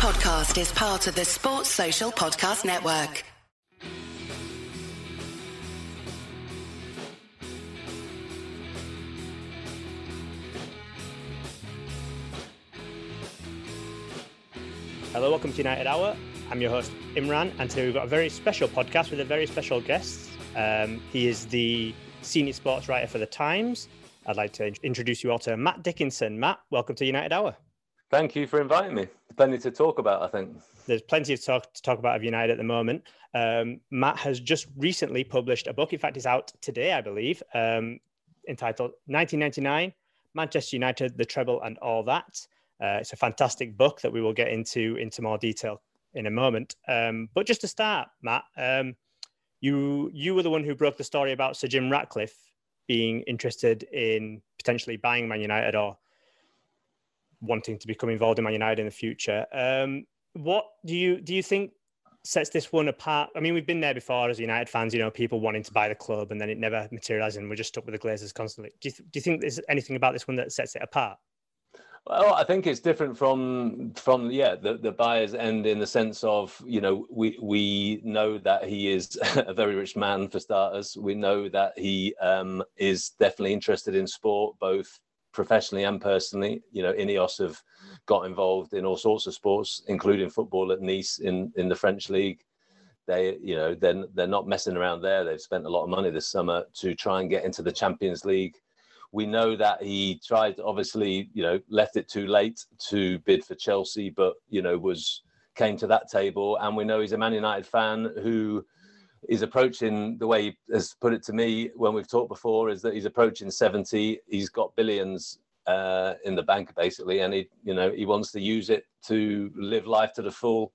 podcast is part of the Sports Social Podcast Network. Hello, welcome to United Hour. I'm your host, Imran, and today we've got a very special podcast with a very special guest. Um, he is the senior sports writer for The Times. I'd like to introduce you all to Matt Dickinson. Matt, welcome to United Hour. Thank you for inviting me. Plenty to talk about, I think. There's plenty of talk to talk about of United at the moment. Um, Matt has just recently published a book. In fact, it's out today, I believe, um, entitled 1999 Manchester United, the Treble, and All That. Uh, it's a fantastic book that we will get into into more detail in a moment. Um, but just to start, Matt, um, you you were the one who broke the story about Sir Jim Ratcliffe being interested in potentially buying Man United or wanting to become involved in Man United in the future. Um, what do you do you think sets this one apart? I mean, we've been there before as United fans. You know, people wanting to buy the club and then it never materialized, and we're just stuck with the Glazers constantly. Do you, th- do you think there's anything about this one that sets it apart? Well, I think it's different from from yeah the, the buyer's end in the sense of you know we we know that he is a very rich man for starters. We know that he um, is definitely interested in sport, both professionally and personally. You know, Ineos have got involved in all sorts of sports, including football at Nice in in the French league. They you know they're they're not messing around there. They've spent a lot of money this summer to try and get into the Champions League we know that he tried, obviously, you know, left it too late to bid for Chelsea, but you know was came to that table, and we know he's a Man United fan who is approaching the way he has put it to me when we've talked before is that he's approaching 70 he's got billions uh, in the bank basically and he you know he wants to use it to live life to the full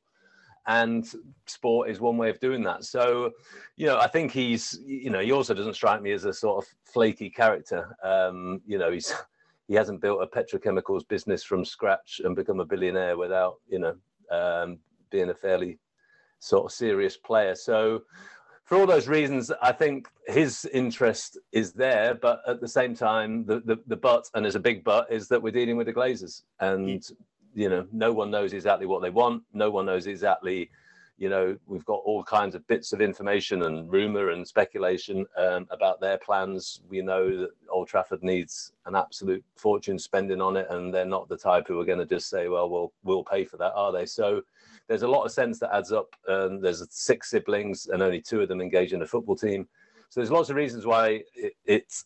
and sport is one way of doing that. So, you know, I think he's, you know, he also doesn't strike me as a sort of flaky character. Um, you know, he's he hasn't built a petrochemicals business from scratch and become a billionaire without, you know, um, being a fairly sort of serious player. So, for all those reasons, I think his interest is there, but at the same time, the the, the but and there's a big but is that we're dealing with the Glazers, and you know no one knows exactly what they want. No one knows exactly you know we've got all kinds of bits of information and rumor and speculation um, about their plans. We know that old trafford needs an absolute fortune spending on it and they're not the type who are going to just say well we'll we'll pay for that are they? So there's a lot of sense that adds up. Um, there's six siblings and only two of them engage in a football team. So there's lots of reasons why it, it's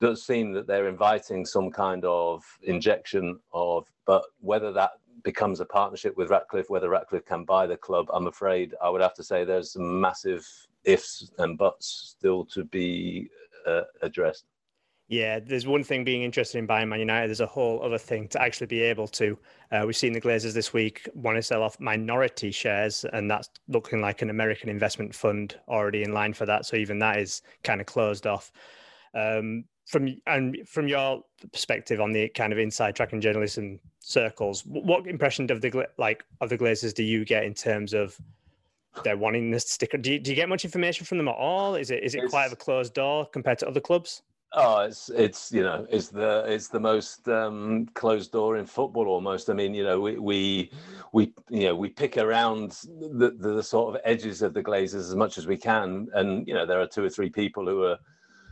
does seem that they're inviting some kind of injection of, but whether that becomes a partnership with Ratcliffe, whether Ratcliffe can buy the club, I'm afraid I would have to say there's some massive ifs and buts still to be uh, addressed. Yeah, there's one thing being interested in buying Man United. There's a whole other thing to actually be able to. Uh, we've seen the Glazers this week want to sell off minority shares, and that's looking like an American investment fund already in line for that. So even that is kind of closed off. Um, from and from your perspective on the kind of inside tracking journalism circles, what impression of the like of the Glazers do you get in terms of their wanting this sticker? Do you, do you get much information from them at all? Is it is it it's, quite of a closed door compared to other clubs? Oh, it's it's you know it's the it's the most um, closed door in football almost. I mean, you know, we we we you know we pick around the, the, the sort of edges of the Glazers as much as we can, and you know there are two or three people who are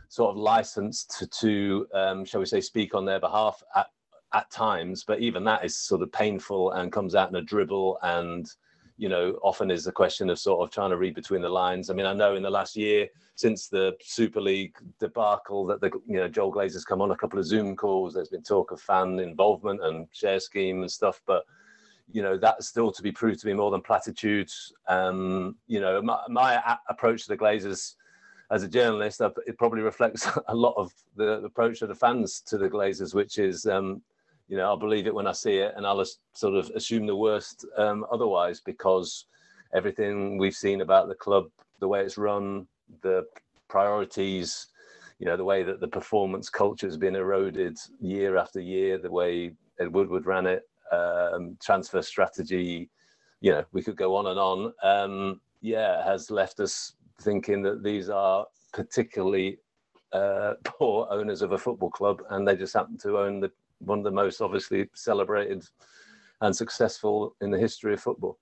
sort of licensed to, to um, shall we say, speak on their behalf at, at times. But even that is sort of painful and comes out in a dribble and, you know, often is a question of sort of trying to read between the lines. I mean, I know in the last year since the Super League debacle that the, you know, Joel Glazer's come on a couple of Zoom calls. There's been talk of fan involvement and share scheme and stuff, but you know that's still to be proved to be more than platitudes. Um, you know, my, my approach to the Glazers as a journalist, it probably reflects a lot of the approach of the fans to the Glazers, which is, um, you know, I'll believe it when I see it, and I'll sort of assume the worst um, otherwise because everything we've seen about the club, the way it's run, the priorities, you know, the way that the performance culture has been eroded year after year, the way Ed Woodward ran it, um, transfer strategy, you know, we could go on and on. Um, yeah, has left us thinking that these are particularly uh, poor owners of a football club, and they just happen to own the one of the most obviously celebrated and successful in the history of football.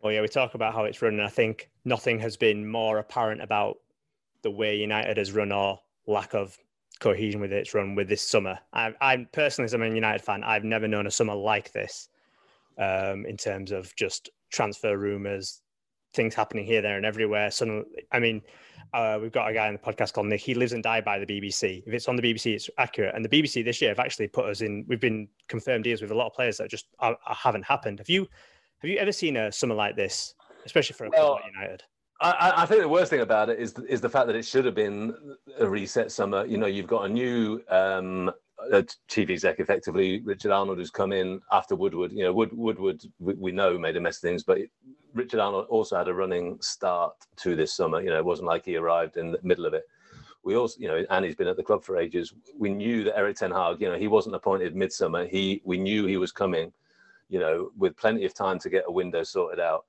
Well, yeah, we talk about how it's run, and I think nothing has been more apparent about the way United has run or lack of cohesion with its run with this summer. I, I personally, as I'm a United fan, I've never known a summer like this um, in terms of just transfer rumours, things happening here, there, and everywhere. Suddenly, I mean, uh, we've got a guy on the podcast called Nick. He lives and died by the BBC. If it's on the BBC, it's accurate. And the BBC this year have actually put us in. We've been confirmed deals with a lot of players that just are, are haven't happened. Have you have you ever seen a summer like this, especially for a well, club like United? I, I, think the worst thing about it is is the fact that it should have been a reset summer. You know, you've got a new um, a chief exec, effectively Richard Arnold, who's come in after Woodward. You know, Wood, Woodward we, we know made a mess of things, but Richard Arnold also had a running start to this summer. You know, it wasn't like he arrived in the middle of it. We also, you know, and he's been at the club for ages. We knew that Erik Ten Hag, you know, he wasn't appointed midsummer. He, we knew he was coming, you know, with plenty of time to get a window sorted out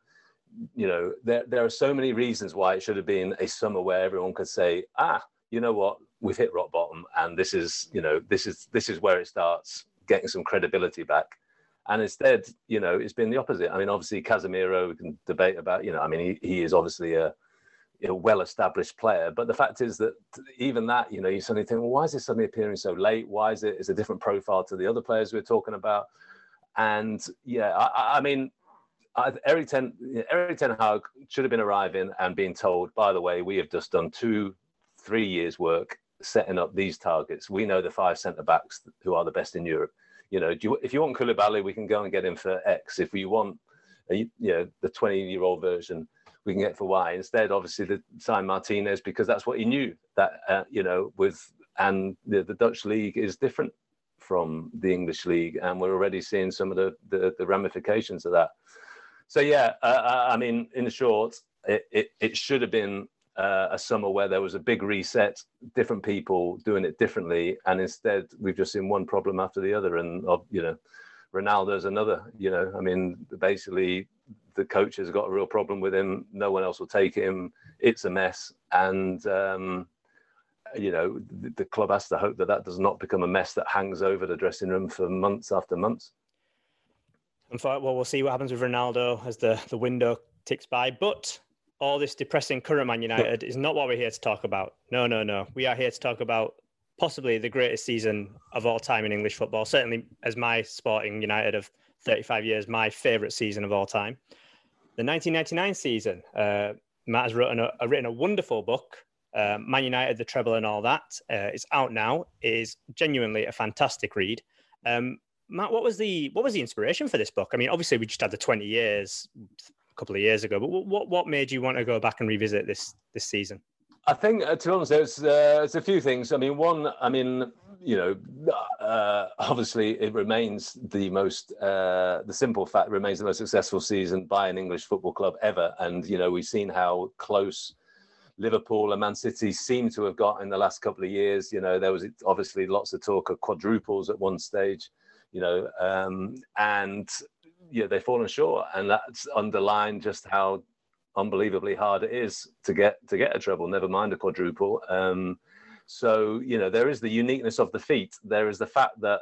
you know, there, there are so many reasons why it should have been a summer where everyone could say, ah, you know what, we've hit rock bottom, and this is, you know, this is this is where it starts getting some credibility back. And instead, you know, it's been the opposite. I mean, obviously, Casemiro, we can debate about, you know, I mean, he, he is obviously a, a well-established player, but the fact is that even that, you know, you suddenly think, well, why is this suddenly appearing so late? Why is it? it is a different profile to the other players we're talking about? And yeah, I, I mean, Erik Ten, Erik Ten Hag should have been arriving and being told, by the way, we have just done two, three years work setting up these targets. We know the five centre backs who are the best in Europe. You know, you, if you want Koulibaly, we can go and get him for X. If you want, a, you know, the 20 year old version, we can get for Y. Instead, obviously, the sign Martinez because that's what he knew that, uh, you know, with, and the, the Dutch league is different from the English league. And we're already seeing some of the, the, the ramifications of that. So yeah, uh, uh, I mean, in short, it, it, it should have been uh, a summer where there was a big reset, different people doing it differently, and instead we've just seen one problem after the other, and uh, you know, Ronaldo's another. You know, I mean, basically the coach has got a real problem with him. No one else will take him. It's a mess, and um, you know, the, the club has to hope that that does not become a mess that hangs over the dressing room for months after months And, well, we'll see what happens with Ronaldo as the, the window ticks by. But all this depressing current Man United is not what we're here to talk about. No, no, no. We are here to talk about possibly the greatest season of all time in English football. Certainly, as my sporting United of 35 years, my favourite season of all time. The 1999 season. Uh, Matt has written a, a, written a wonderful book, uh, Man United, the treble, and all that. Uh, it's out now. It is genuinely a fantastic read. Um, Matt, what was the what was the inspiration for this book? I mean, obviously we just had the twenty years a couple of years ago, but what what made you want to go back and revisit this this season? I think, uh, to be honest, there's uh, there's a few things. I mean, one, I mean, you know, uh, obviously it remains the most uh, the simple fact remains the most successful season by an English football club ever, and you know we've seen how close. Liverpool and Man City seem to have got in the last couple of years. You know, there was obviously lots of talk of quadruples at one stage you know, um, and yeah, they've fallen short, and that's underlined just how unbelievably hard it is to get to get a treble. Never mind a quadruple. Um, so you know, there is the uniqueness of the feat. There is the fact that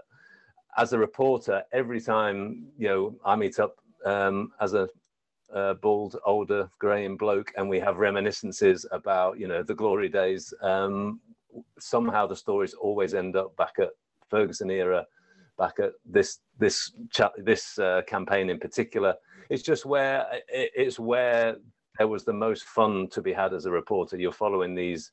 as a reporter, every time you know I meet up um, as a uh, bald, older, greying bloke, and we have reminiscences about you know the glory days. Um, somehow the stories always end up back at Ferguson era back at this this this uh, campaign in particular. It's just where it's where there was the most fun to be had as a reporter. You're following these,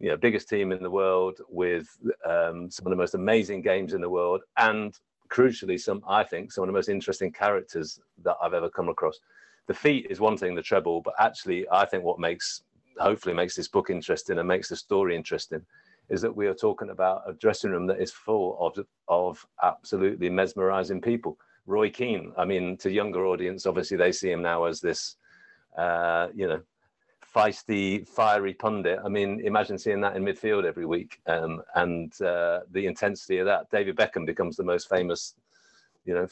you know, biggest team in the world with um, some of the most amazing games in the world, and crucially, some I think some of the most interesting characters that I've ever come across. The feat is one thing, the treble, but actually, I think what makes hopefully makes this book interesting and makes the story interesting is that we are talking about a dressing room that is full of of absolutely mesmerizing people. Roy Keane, I mean, to younger audience, obviously they see him now as this, uh, you know, feisty, fiery pundit. I mean, imagine seeing that in midfield every week, um, and uh, the intensity of that. David Beckham becomes the most famous, you know,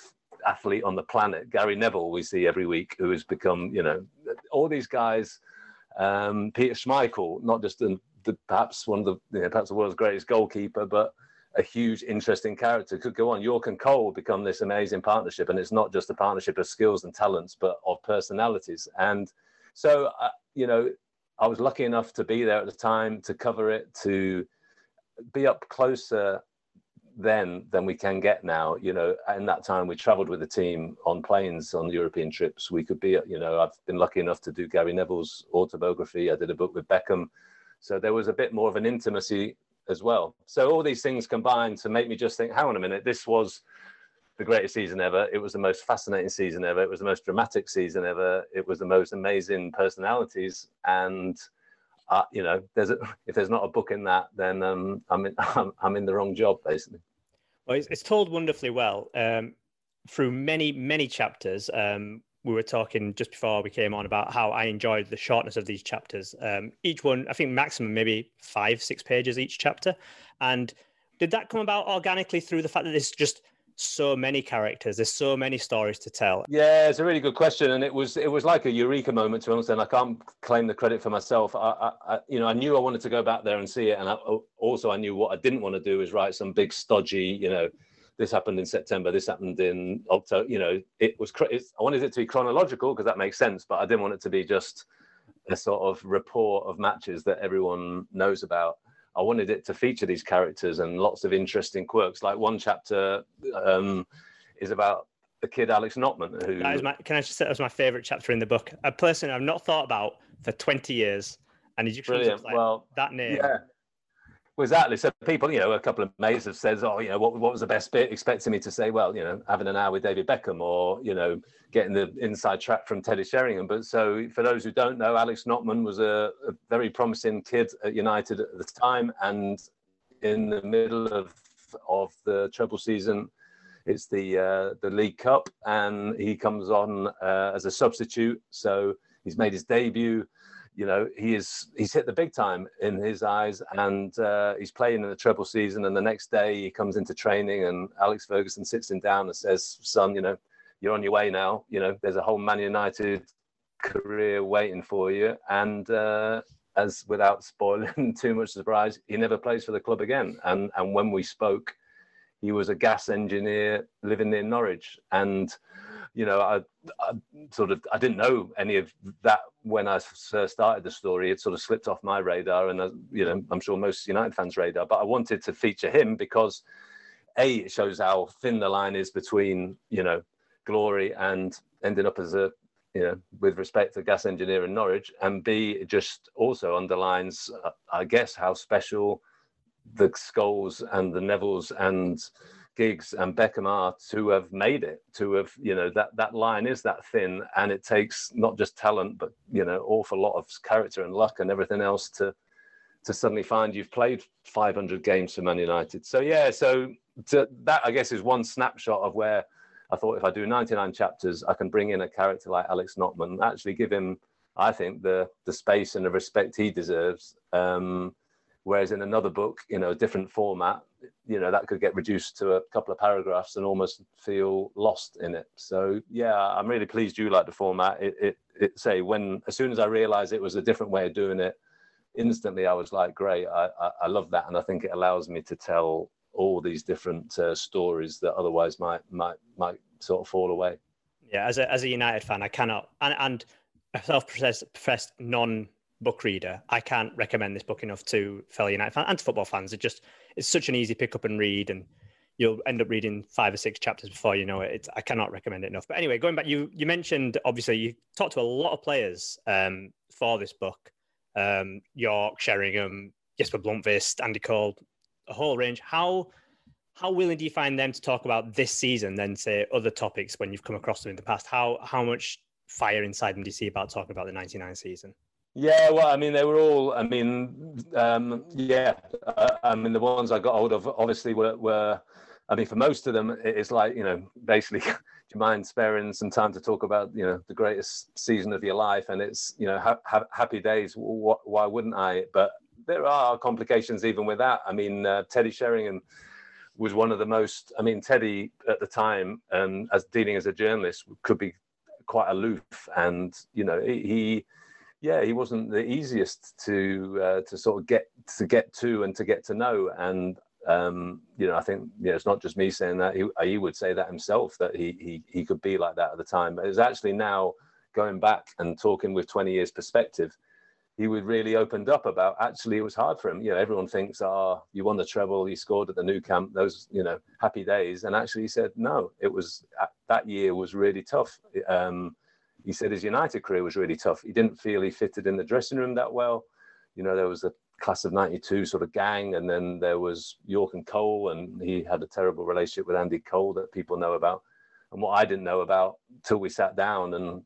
athlete on the planet. Gary Neville we see every week, who has become, you know, all these guys. Um, Peter Schmeichel, not just the, perhaps one of the you know, perhaps the world's greatest goalkeeper, but a huge, interesting character could go on. Yorke and Cole become this amazing partnership, and it's not just a partnership of skills and talents, but of personalities. And so, uh, you know, I was lucky enough to be there at the time to cover it, to be up closer then than we can get now. You know, in that time we travelled with the team on planes on European trips. We could be, you know, I've been lucky enough to do Gary Neville's autobiography. I did a book with Beckham, so there was a bit more of an intimacy as well. So all these things combined to make me just think, hang on a minute, this was the greatest season ever. It was the most fascinating season ever. It was the most dramatic season ever. It was the most amazing personalities. And uh, you know, there's a, if there's not a book in that, then um, I'm, in, I'm, I'm in the wrong job basically. Well, it's, it's told wonderfully well um, through many many chapters. Um, we were talking just before we came on about how I enjoyed the shortness of these chapters. Um, each one, I think, maximum maybe five, six pages each chapter. And did that come about organically through the fact that there's just so many characters, there's so many stories to tell? Yeah, it's a really good question, and it was it was like a eureka moment to understand. I can't claim the credit for myself. I, I, you know, I knew I wanted to go back there and see it, and I, also I knew what I didn't want to do is write some big stodgy, you know this happened in September, this happened in October. You know, it was. I wanted it to be chronological because that makes sense, but I didn't want it to be just a sort of report of matches that everyone knows about. I wanted it to feature these characters and lots of interesting quirks. Like one chapter um, is about the kid Alex Notman, who that is my, can I just say that was my favorite chapter in the book. A person I've not thought about for twenty years, and he just. Like, well, that name. Yeah, exactly. So people, you know, a couple of mates have said, "Oh, you know, what, what was the best bit?" Expecting me to say, "Well, you know, having an hour with David Beckham," or you know, getting the inside track from Teddy Sheringham. But so, for those who don't know, Alex Notman was a, a very promising kid at United at the time, and in the middle of of the treble season, it's the uh, the League Cup, and he comes on uh, as a substitute. So he's made his debut you know he is he's hit the big time in his eyes and uh, he's playing in the treble season and the next day he comes into training and alex ferguson sits him down and says son you know you're on your way now. You know there's a whole man united career waiting for you. And uh, as without spoiling too much surprise he never plays for the club again. And and when we spoke he was a gas engineer living near norwich. And you know, I, I, sort of I didn't know any of that when I first started the story. It sort of slipped off my radar, and uh, you know, I'm sure most United fans' radar. But I wanted to feature him because a it shows how thin the line is between you know glory and ending up as a you know with respect to gas engineer in Norwich, and b it just also underlines, uh, I guess, how special the Scholes and the Nevilles and Giggs and Beckham are to have made it, to have, you know, that, that line is that thin and it takes not just talent, but, you know, awful lot of character and luck and everything else to, to suddenly find you've played 500 games for Man United. So, yeah, so to, that, I guess, is one snapshot of where I thought if I do 99 chapters, I can bring in a character like Alex Notman, actually give him, I think, the, the space and the respect he deserves. Um, Whereas in another book, you know, a different format, you know, that could get reduced to a couple of paragraphs and almost feel lost in it. So yeah, I'm really pleased you like the format. It, it, it say when as soon as I realized it was a different way of doing it, instantly I was like, great, I, I, I love that, and I think it allows me to tell all these different uh, stories that otherwise might might might sort of fall away. Yeah, as a as a United fan, I cannot and and a self-professed professed non book reader, I can't recommend this book enough to fellow United fans and to football fans. It just it's such an easy pick up and read, and you'll end up reading five or six chapters before you know it. It's, I cannot recommend it enough. But anyway, going back, you you mentioned obviously you talked to a lot of players um, for this book. Um, Yorke, Sheringham, Jesper Blomqvist, Andy Cole, a whole range. How how willing do you find them to talk about this season than say other topics when you've come across them in the past? How how much fire inside them do you see about talking about the 99 season? Yeah, well, I mean, they were all. I mean, um, yeah, uh, I mean, the ones I got hold of obviously were, were. I mean, for most of them, it's like you know, basically, do you mind sparing some time to talk about you know the greatest season of your life? And it's you know, ha- ha- happy days. why wouldn't I? But there are complications even with that. I mean, uh, Teddy Sheringham was one of the most. I mean, Teddy at the time, um, as dealing as a journalist, could be quite aloof, and you know, he yeah, he wasn't the easiest to uh, to sort of get to get to and to get to know. And Um, you know, I think you know, it's not just me saying that. He, he would say that himself that he, he he could be like that at the time. But it's actually now going back and talking with 20 years perspective, he would really opened up about actually it was hard for him. You know, everyone thinks, oh, you won the treble, you scored at the Nou Camp, those, you know, happy days. And actually he said, no, it was that year was really tough. Um, he said his United career was really tough. He didn't feel he fitted in the dressing room that well. You know, there was a class of 92 sort of gang, and then there was Yorke and Cole, and he had a terrible relationship with Andy Cole that people know about. And what I didn't know about till we sat down and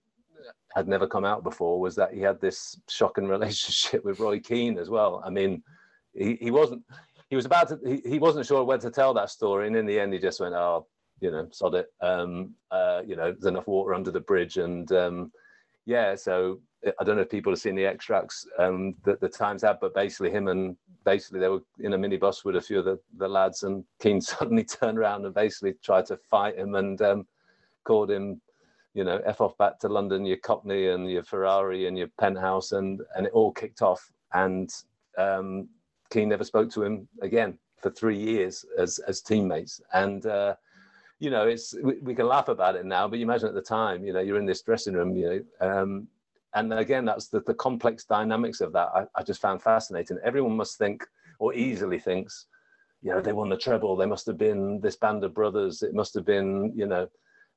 had never come out before was that he had this shocking relationship with Roy Keane as well. I mean, he, he wasn't he was about to he, he wasn't sure where to tell that story, and in the end, he just went, "Oh, you know, sod it. Um, uh, you know, there's enough water under the bridge, and um, yeah. So I don't know if people have seen the extracts um, that the Times had, but basically him and basically they were in a minibus with a few of the, the lads, and Keane suddenly turned around and basically tried to fight him and um, called him, you know, f off back to London, your Cockney and your Ferrari and your penthouse, and and it all kicked off, and um, Keane never spoke to him again for three years as as teammates, and. Uh, you know, it's we, we, can laugh about it now, but you imagine at the time, you know, you're in this dressing room, you know, um, and again, that's the, the complex dynamics of that. I, I just found fascinating. Everyone must think, or easily thinks, you know, they won the treble. They must have been this band of brothers. It must have been, you know,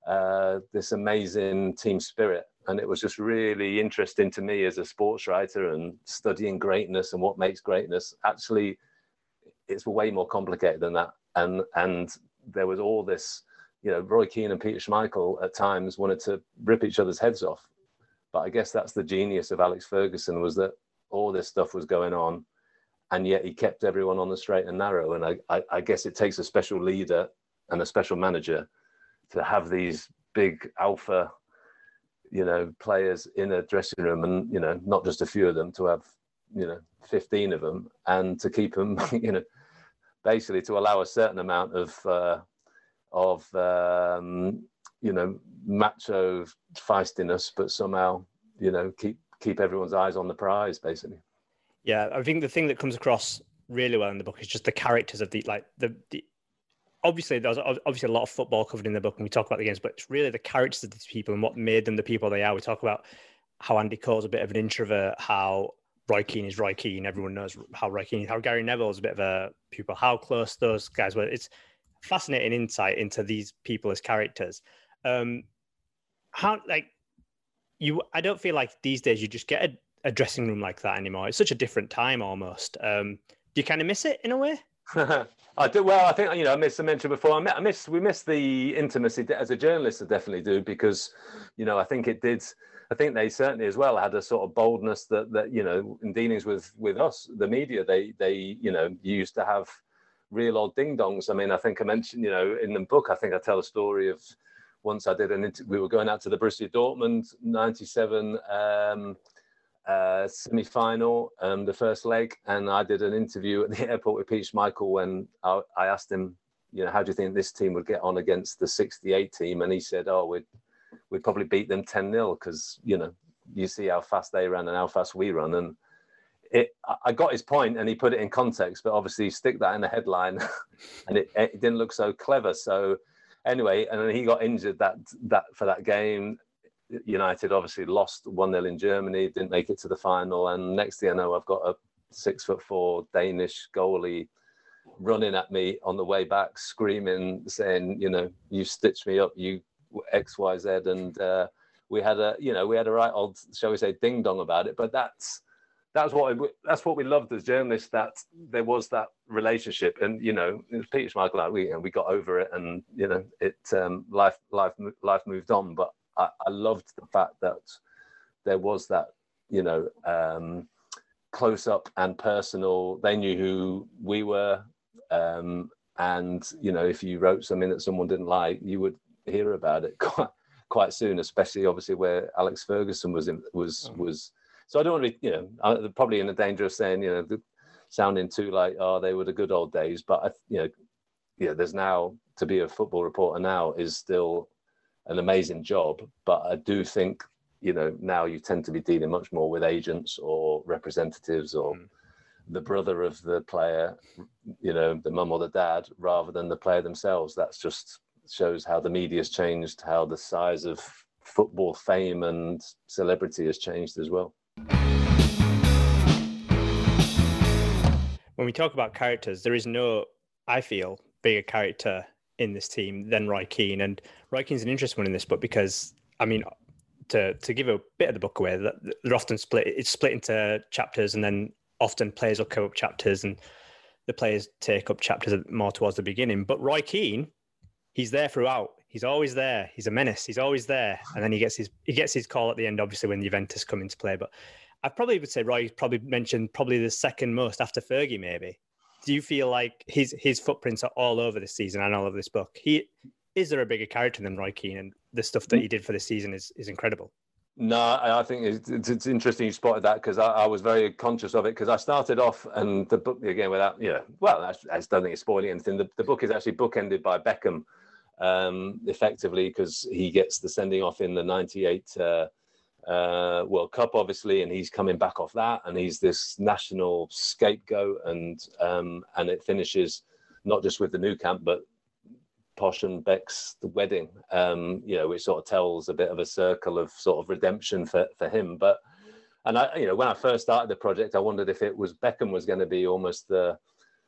uh, this amazing team spirit. And it was just really interesting to me as a sports writer and studying greatness and what makes greatness. Actually, it's way more complicated than that. And and there was all this you know, Roy Keane and Peter Schmeichel at times wanted to rip each other's heads off. But I guess that's the genius of Alex Ferguson was that all this stuff was going on, and yet he kept everyone on the straight and narrow. And I, I, I guess it takes a special leader and a special manager to have these big alpha, you know, players in a dressing room, and you know, not just a few of them, to have you know, fifteen of them, and to keep them, you know, basically to allow a certain amount of uh, of um, you know macho feistiness, but somehow you know keep keep everyone's eyes on the prize, basically. Yeah, I think the thing that comes across really well in the book is just the characters of the like the, the obviously there's obviously a lot of football covered in the book and we talk about the games but it's really the characters of these people and what made them the people they are we talk about how andy cole's a bit of an introvert how roy keane is roy keane everyone knows how roy keane how gary neville is a bit of a pupil how close those guys were it's fascinating insight into these people as characters. Um, how like you? I don't feel like these days you just get a, a dressing room like that anymore. It's such a different time almost. Um, do you kind of miss it in a way? I do. Well, I think you know I missed. I mentioned before. I, I miss. We miss the intimacy as a journalist. I definitely do because, you know, I think it did. I think they certainly as well had a sort of boldness that that you know in dealings with with us, the media. They they you know used to have real old ding dongs. I mean, I think I mentioned, you know, in the book, I think I tell a story of once I did an inter- we were going out to the Borussia Dortmund 97 um, uh, semi final, um, the first leg, and I did an interview at the airport with Peter Schmeichel when I, I asked him, you know, how do you think this team would get on against the 68 team? And he said, oh, we'd, we'd probably beat them 10 0 because, you know, you see how fast they ran and how fast we run. And it, I got his point and he put it in context, but obviously stick that in the headline, and it, it, didn't look so clever. So anyway, and then he got injured that that for that game. United obviously lost one 0 in Germany, didn't make it to the final, and next thing I know, I've got a six foot four Danish goalie running at me on the way back, screaming, saying, you know, you stitched me up, you X Y Z, and uh, we had a, you know, we had a right old, shall we say, ding dong about it. But that's that's what that's what we loved as journalists that there was that relationship and you know it was Peter Schmeichel like we know, we got over it and you know it um, life life life moved on but I, I, loved the fact that there was that you know um, close up and personal they knew who we were um, and you know if you wrote something that someone didn't like you would hear about it quite quite soon especially obviously where Alex Ferguson was in, was mm. was so I don't want to be, you know, I'm probably in the danger of saying, you know, sounding too like, oh, they were the good old days. But I, you know, yeah, there's now to be a football reporter now is still an amazing job. But I do think, you know, now you tend to be dealing much more with agents or representatives or. Mm. the brother of the player, you know, the mum or the dad, rather than the player themselves. That's just shows how the media has changed, how the size of football fame and celebrity has changed as well. When we talk about characters, there is no, I feel, bigger character in this team than Roy Keane. And Roy Keane's an interesting one in this book because, I mean, to to give a bit of the book away, they're often split. It's split into chapters, and then often players will come up chapters, and the players take up chapters more towards the beginning. But Roy Keane, he's there throughout. He's always there. He's a menace. He's always there, and then he gets his he gets his call at the end, obviously when Juventus come into play. But I probably would say Roy probably mentioned probably the second most after Fergie, maybe. Do you feel like his his footprints are all over this season and all over this book? He is there a bigger character than Roy Keane, and the stuff that he did for the season is is incredible. No, I think it's, it's interesting you spotted that because I, I, was very conscious of it because I started off and the book again without know well I, I don't think it's spoiling anything. The, the book is actually bookended by Beckham um, effectively because he gets the sending off in the '98 uh, uh, World Cup, obviously, and he's coming back off that, and he's this national scapegoat, and um, and it finishes not just with the Nou Camp, but Posh and Beck's the wedding, um, you know, which sort of tells a bit of a circle of sort of redemption for, for him. But and I, you know, when I first started the project, I wondered if it was Beckham was going to be almost the,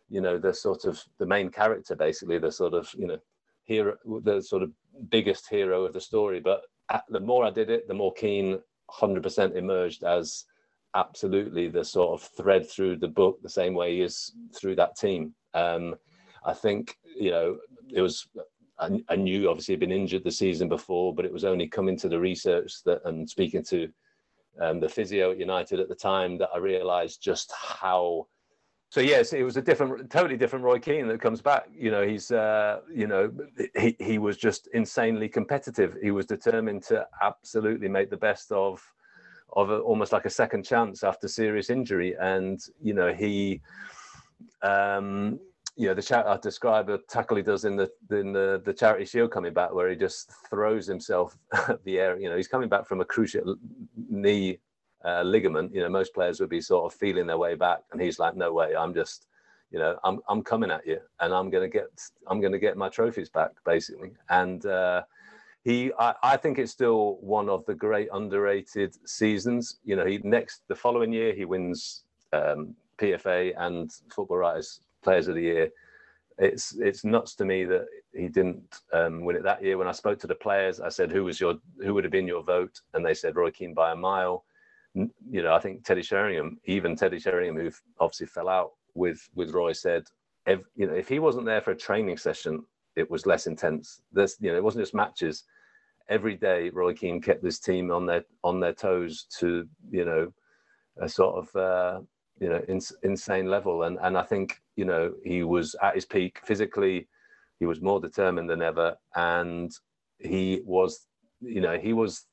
you know, the sort of the main character, basically the sort of you know hero, the sort of biggest hero of the story. But at, the more I did it, the more Keane 100% emerged as absolutely the sort of thread through the book, the same way he is through that team. Um, I think you know it was I, I, knew obviously he'd been injured the season before, but it was only coming to the research that and speaking to um, the physio at United at the time that I realised just how. So yes, it was a different, totally different Roy Keane that comes back. You know, he's, uh, you know, he he was just insanely competitive. He was determined to absolutely make the best of, of a, almost like a second chance after serious injury, and you know he, um, you know the chat I describe a tackle he does in the in the, the charity shield coming back where he just throws himself at the air. You know, he's coming back from a cruciate knee uh, ligament. You know, most players would be sort of feeling their way back, and he's like, "No way, I'm just, you know, I'm I'm coming at you, and I'm gonna get I'm gonna get my trophies back, basically." And uh, he, I, I think it's still one of the great underrated seasons. You know, he next the following year he wins um, PFA and Football Writers Players of the Year. It's it's nuts to me that he didn't um, win it that year. When I spoke to the players, I said, "Who was your who would have been your vote?" And they said Roy Keane by a mile. You know, I think Teddy Sheringham, even Teddy Sheringham, who obviously fell out with with Roy, said, if, "You know, if he wasn't there for a training session, it was less intense. This, you know, it wasn't just matches. Every day, Roy Keane kept this team on their on their toes to you know a sort of uh, you know in, insane level and and i think you know he was at his peak physically he was more determined than ever and he was you know he was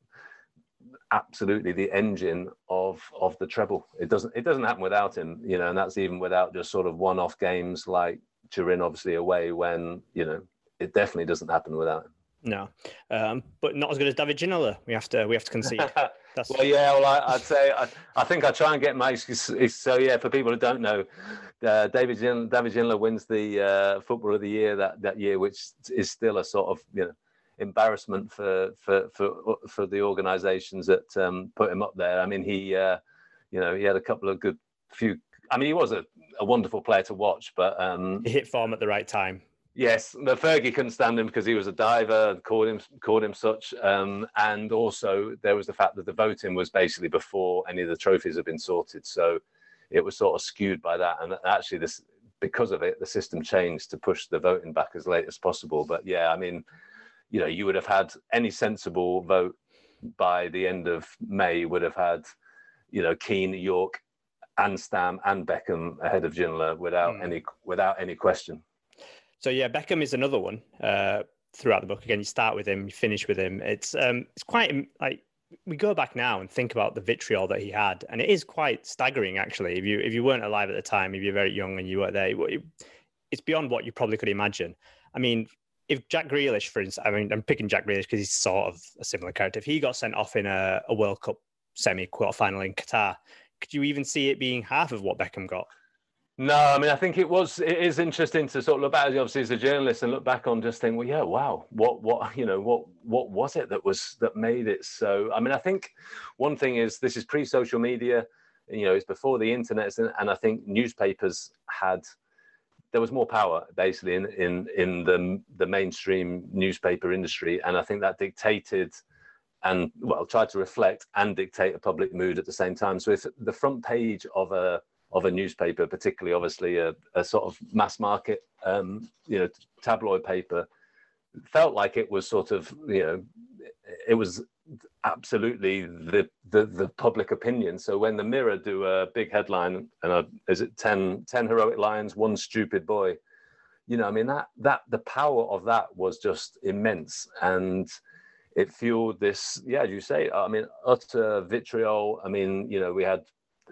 absolutely the engine of of the treble it doesn't it doesn't happen without him you know and that's even without just sort of one-off games like Turin obviously away when you know it definitely doesn't happen without him no, um, but not as good as David Ginola. We have to we have to concede. That's... well, yeah. Well, I, would say I, I think I try and get my so yeah. For people who don't know, uh, David Gin, David Ginola wins the uh, Football of the Year that that year, which is still a sort of you know embarrassment for for for for the organisations that um, put him up there. I mean, he uh, you know he had a couple of good few. I mean, he was a, a wonderful player to watch, but um, he hit form at the right time. Yes, the Fergie couldn't stand him because he was a diver, and called him called him such, um, and also there was the fact that the voting was basically before any of the trophies had been sorted, so it was sort of skewed by that. And actually, this because of it, the system changed to push the voting back as late as possible. But yeah, I mean, you know, you would have had any sensible vote by the end of May would have had, you know, Keane, Yorke, and Stam and Beckham ahead of Ginola without mm. any without any question. So yeah, Beckham is another one uh, throughout the book. Again, you start with him, you finish with him. It's um, it's quite like we go back now and think about the vitriol that he had, and it is quite staggering actually. If you if you weren't alive at the time, if you're very young and you were there, it, it's beyond what you probably could imagine. I mean, if Jack Grealish, for instance, I mean, I'm picking Jack Grealish because he's sort of a similar character. If he got sent off in a, a World Cup semi quarter final in Qatar, could you even see it being half of what Beckham got? No, I mean, I think it was. It is interesting to sort of look back, obviously, as a journalist, and look back on just think, well, yeah, wow, what, what, you know, what, what was it that was that made it so? I mean, I think one thing is this is pre-social media, you know, it's before the internet, and I think newspapers had there was more power basically in in in the the mainstream newspaper industry, and I think that dictated and well tried to reflect and dictate a public mood at the same time. So if the front page of a of a newspaper, particularly obviously a, a sort of mass market, um, you know, tabloid paper, felt like it was sort of, you know, it was absolutely the, the the public opinion. So when the Mirror do a big headline and a, is it 10, 10 heroic lions, one stupid boy, you know, I mean that that the power of that was just immense and it fueled this, yeah, as you say, I mean, utter vitriol. I mean, you know, we had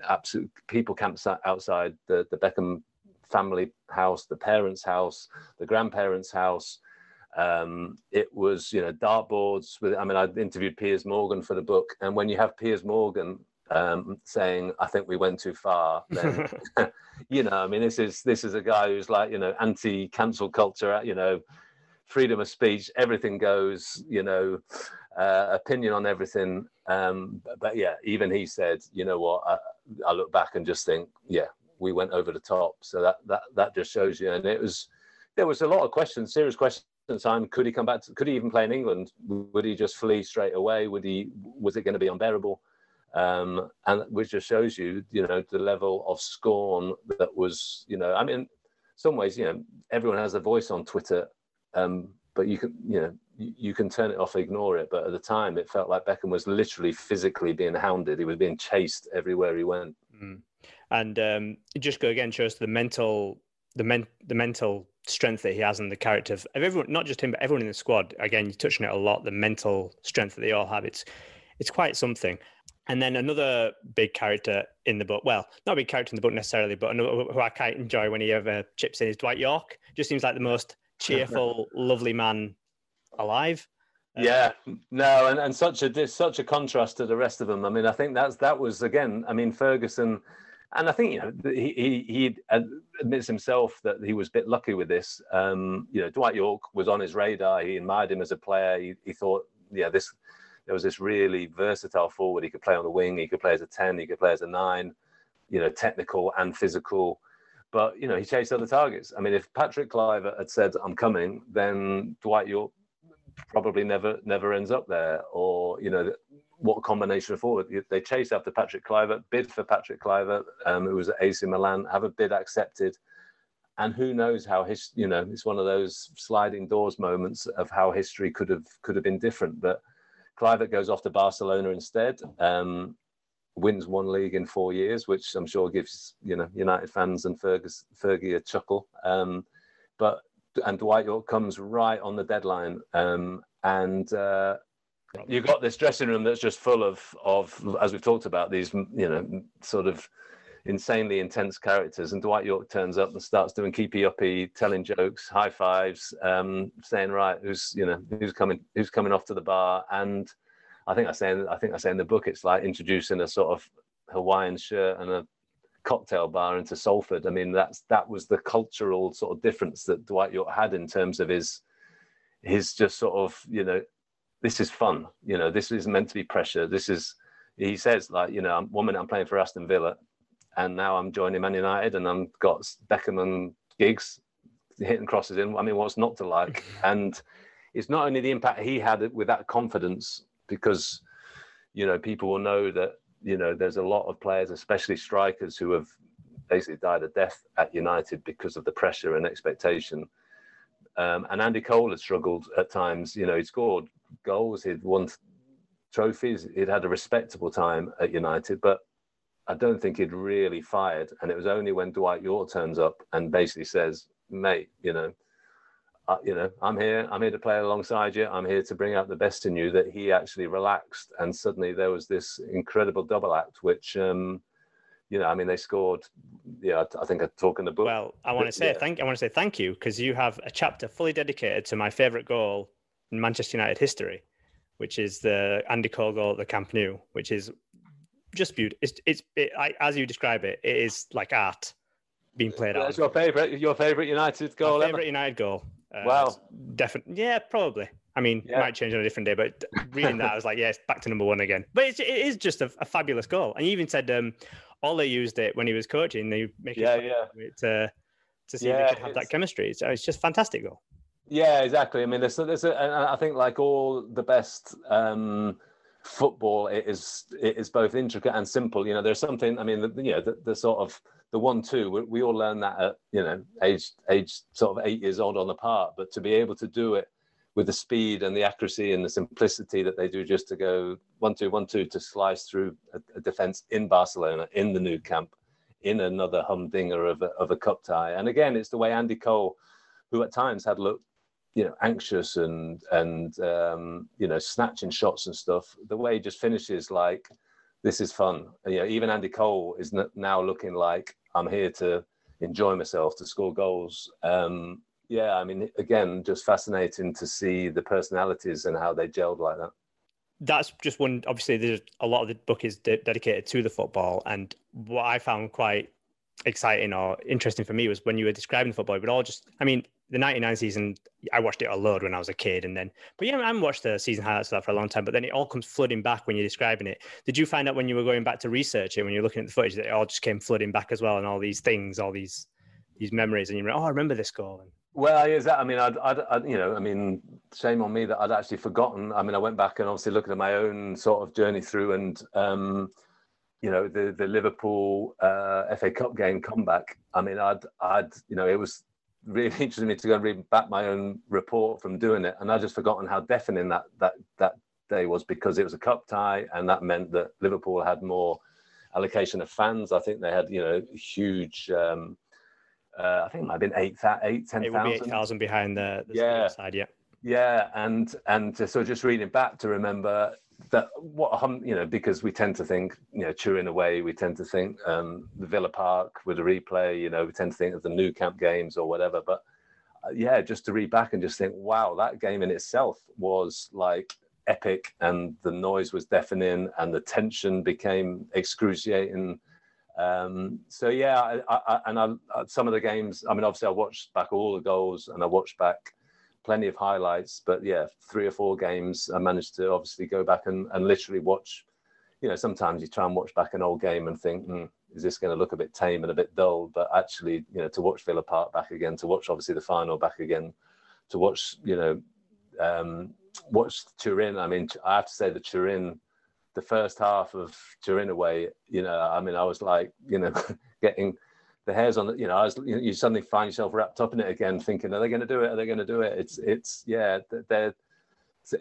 absolute people camped outside the, the Beckham family house, the parents' house, the grandparents' house. Um, it was, you know, dartboards. With, I mean, I interviewed Piers Morgan for the book, and when you have Piers Morgan um, saying, "I think we went too far," then, you know, I mean, this is this is a guy who's like, you know, anti-cancel culture, you know, freedom of speech, everything goes, you know, uh, opinion on everything. Um, but, but, yeah, even he said, you know what, I, I, look back and just think, yeah, we went over the top. So that that that just shows you. And it was there was a lot of questions, serious questions. Time could he come back? To, could he even play in England? Would he just flee straight away? Would he? Was it going to be unbearable? Um, and which just shows you, you know, the level of scorn that was, you know, I mean, some ways, you know, everyone has a voice on Twitter, um, but you can, you know, you can turn it off, ignore it. But at the time, it felt like Beckham was literally physically being hounded. He was being chased everywhere he went. Mm. And um, just go again shows the mental, the men, the mental strength that he has and the character of everyone, not just him, but everyone in the squad. Again, you're touching it a lot. The mental strength that they all have. It's, it's quite something. And then another big character in the book, well, not a big character in the book necessarily, but another who I quite enjoy when he ever chips in is Dwight Yorke. Just seems like the most cheerful, lovely man alive. Um, yeah, no, and, and such a such a contrast to the rest of them. I mean, I think that's that was again. I mean, Ferguson, and I think you know he he, admits himself that he was a bit lucky with this. Um, you know, Dwight Yorke was on his radar. He admired him as a player. He, he thought, yeah, this there was this really versatile forward. He could play on the wing. He could play as a ten. He could play as a nine. You know, technical and physical but you know he chased other targets. I mean, if Patrick Kluivert had said I'm coming, then Dwight Yorke probably never never ends up there. Or you know, what combination of forward they chase after Patrick Kluivert, bid for Patrick Kluivert, um, who was at AC Milan, have a bid accepted, and who knows how his you know it's one of those sliding doors moments of how history could have could have been different. But Kluivert goes off to Barcelona instead. Um, wins one league in four years, which I'm sure gives you know United fans and Fergus, Fergie a chuckle. Um, but and Dwight Yorke comes right on the deadline, um, and uh, you've got this dressing room that's just full of of as we've talked about these you know sort of insanely intense characters. And Dwight Yorke turns up and starts doing keepy uppy, telling jokes, high fives, um, saying right, who's you know who's coming who's coming off to the bar and I think I say in, I think I say in the book it's like introducing a sort of Hawaiian shirt and a cocktail bar into Salford. I mean, that's that was the cultural sort of difference that Dwight Yorke had in terms of his his just sort of you know this is fun. You know, this is meant to be pressure. This is he says like you know one minute I'm playing for Aston Villa, and now I'm joining Man United and I'm got Beckham and Giggs hitting crosses in. I mean, what's not to like? and it's not only the impact he had with that confidence because you know people will know that you know there's a lot of players, especially strikers, who have basically died a death at United because of the pressure and expectation. Um, and Andy Cole has struggled at times. You know, he'd scored goals, he'd won trophies, he'd had a respectable time at United, but I don't think he'd really fired. And it was only when Dwight Yorke turns up and basically says, "Mate, you know, you know, I'm here. I'm here to play alongside you. I'm here to bring out the best in you. That he actually relaxed, and suddenly there was this incredible double act, which, um, you know, I mean, they scored. Yeah, I think I talk in the book. Well, I want to say yeah. thank. I want to say thank you because you have a chapter fully dedicated to my favourite goal in Manchester United history, which is the Andy Cole goal at the Camp Nou, which is just beautiful. It's it's it, I, as you describe it, it is like art being played That's out. your favorite. Your favorite United goal. My ever? favorite United goal. Uh, Wow. Definitely. Yeah, probably. I mean, it Yeah. might change on a different day, but reading that, I was like, yeah, it's back to number one again. But it's, it is just a, a fabulous goal. And you even said um, Ole used it when he was coaching. They make Yeah, it yeah. to, to see if they could have that chemistry. So it's just fantastic goal. Yeah, exactly. I mean, there's, there's a, I think like all the best um, football, it is it is both intricate and simple. You know, there's something. I mean, the, you know, the, the sort of the one-two. We, we all learn that at you know age age sort of eight years old on the part, but to be able to do it with the speed and the accuracy and the simplicity that they do, just to go one-two, one-two, to slice through a, a defense in Barcelona in the Nou Camp, in another humdinger of a, of a cup tie. And again, it's the way Andy Cole, who at times had looked you know anxious and and um, you know snatching shots and stuff. The way he just finishes like this is fun. You know, even Andy Cole is now looking like I'm here to enjoy myself to score goals. Um, yeah, I mean, again, just fascinating to see the personalities and how they gelled like that. That's just one. Obviously, there's a lot of the book is de- dedicated to the football, and what I found quite exciting or interesting for me was when you were describing the football. But all just, I mean, the '99 season, I watched it a load when I was a kid, and then, but yeah, I haven't watched the season highlights of that for a long time. But then it all comes flooding back when you're describing it. Did you find out when you were going back to research it, when you're looking at the footage, that it all just came flooding back as well, and all these things, all these these memories, and you're like, oh, I remember this goal. And Well, is that? I mean, I'd, I'd, I'd, you know, I mean, shame on me that I'd actually forgotten. I mean, I went back and obviously looking at my own sort of journey through, and um, you know, the the Liverpool uh, FA Cup game comeback. I mean, I'd, I'd, you know, it was really interesting me to go and read back my own report from doing it, and I'd just forgotten how deafening that that that day was because it was a cup tie, and that meant that Liverpool had more allocation of fans. I think they had, you know, huge. Um, uh, I think it might have been eight, eight, ten it would be eight thousand. thousand behind the, the Yeah. side, yeah. Yeah, and and so just reading back to remember that what you know, because we tend to think, you know, Turin away, we tend to think um, the Villa Park with a replay, you know, we tend to think of the Nou Camp games or whatever. But uh, yeah, just to read back and just think, wow, that game in itself was like epic, and the noise was deafening, and the tension became excruciating. Um, so yeah, I, I, and I, some of the games. I mean, obviously, I watched back all the goals, and I watched back plenty of highlights. But yeah, three or four games, I managed to obviously go back and, and literally watch. You know, sometimes you try and watch back an old game and think, hmm, is this going to look a bit tame and a bit dull? But actually, you know, to watch Villa Park back again, to watch obviously the final back again, to watch, you know, um, watch Turin. I mean, I have to say the Turin, the first half of Turin away. You know, I mean, I was like, you know, getting the hairs on. You know, I was. You, you suddenly find yourself wrapped up in it again, thinking, are they going to do it? Are they going to do it? It's, it's, yeah, they're.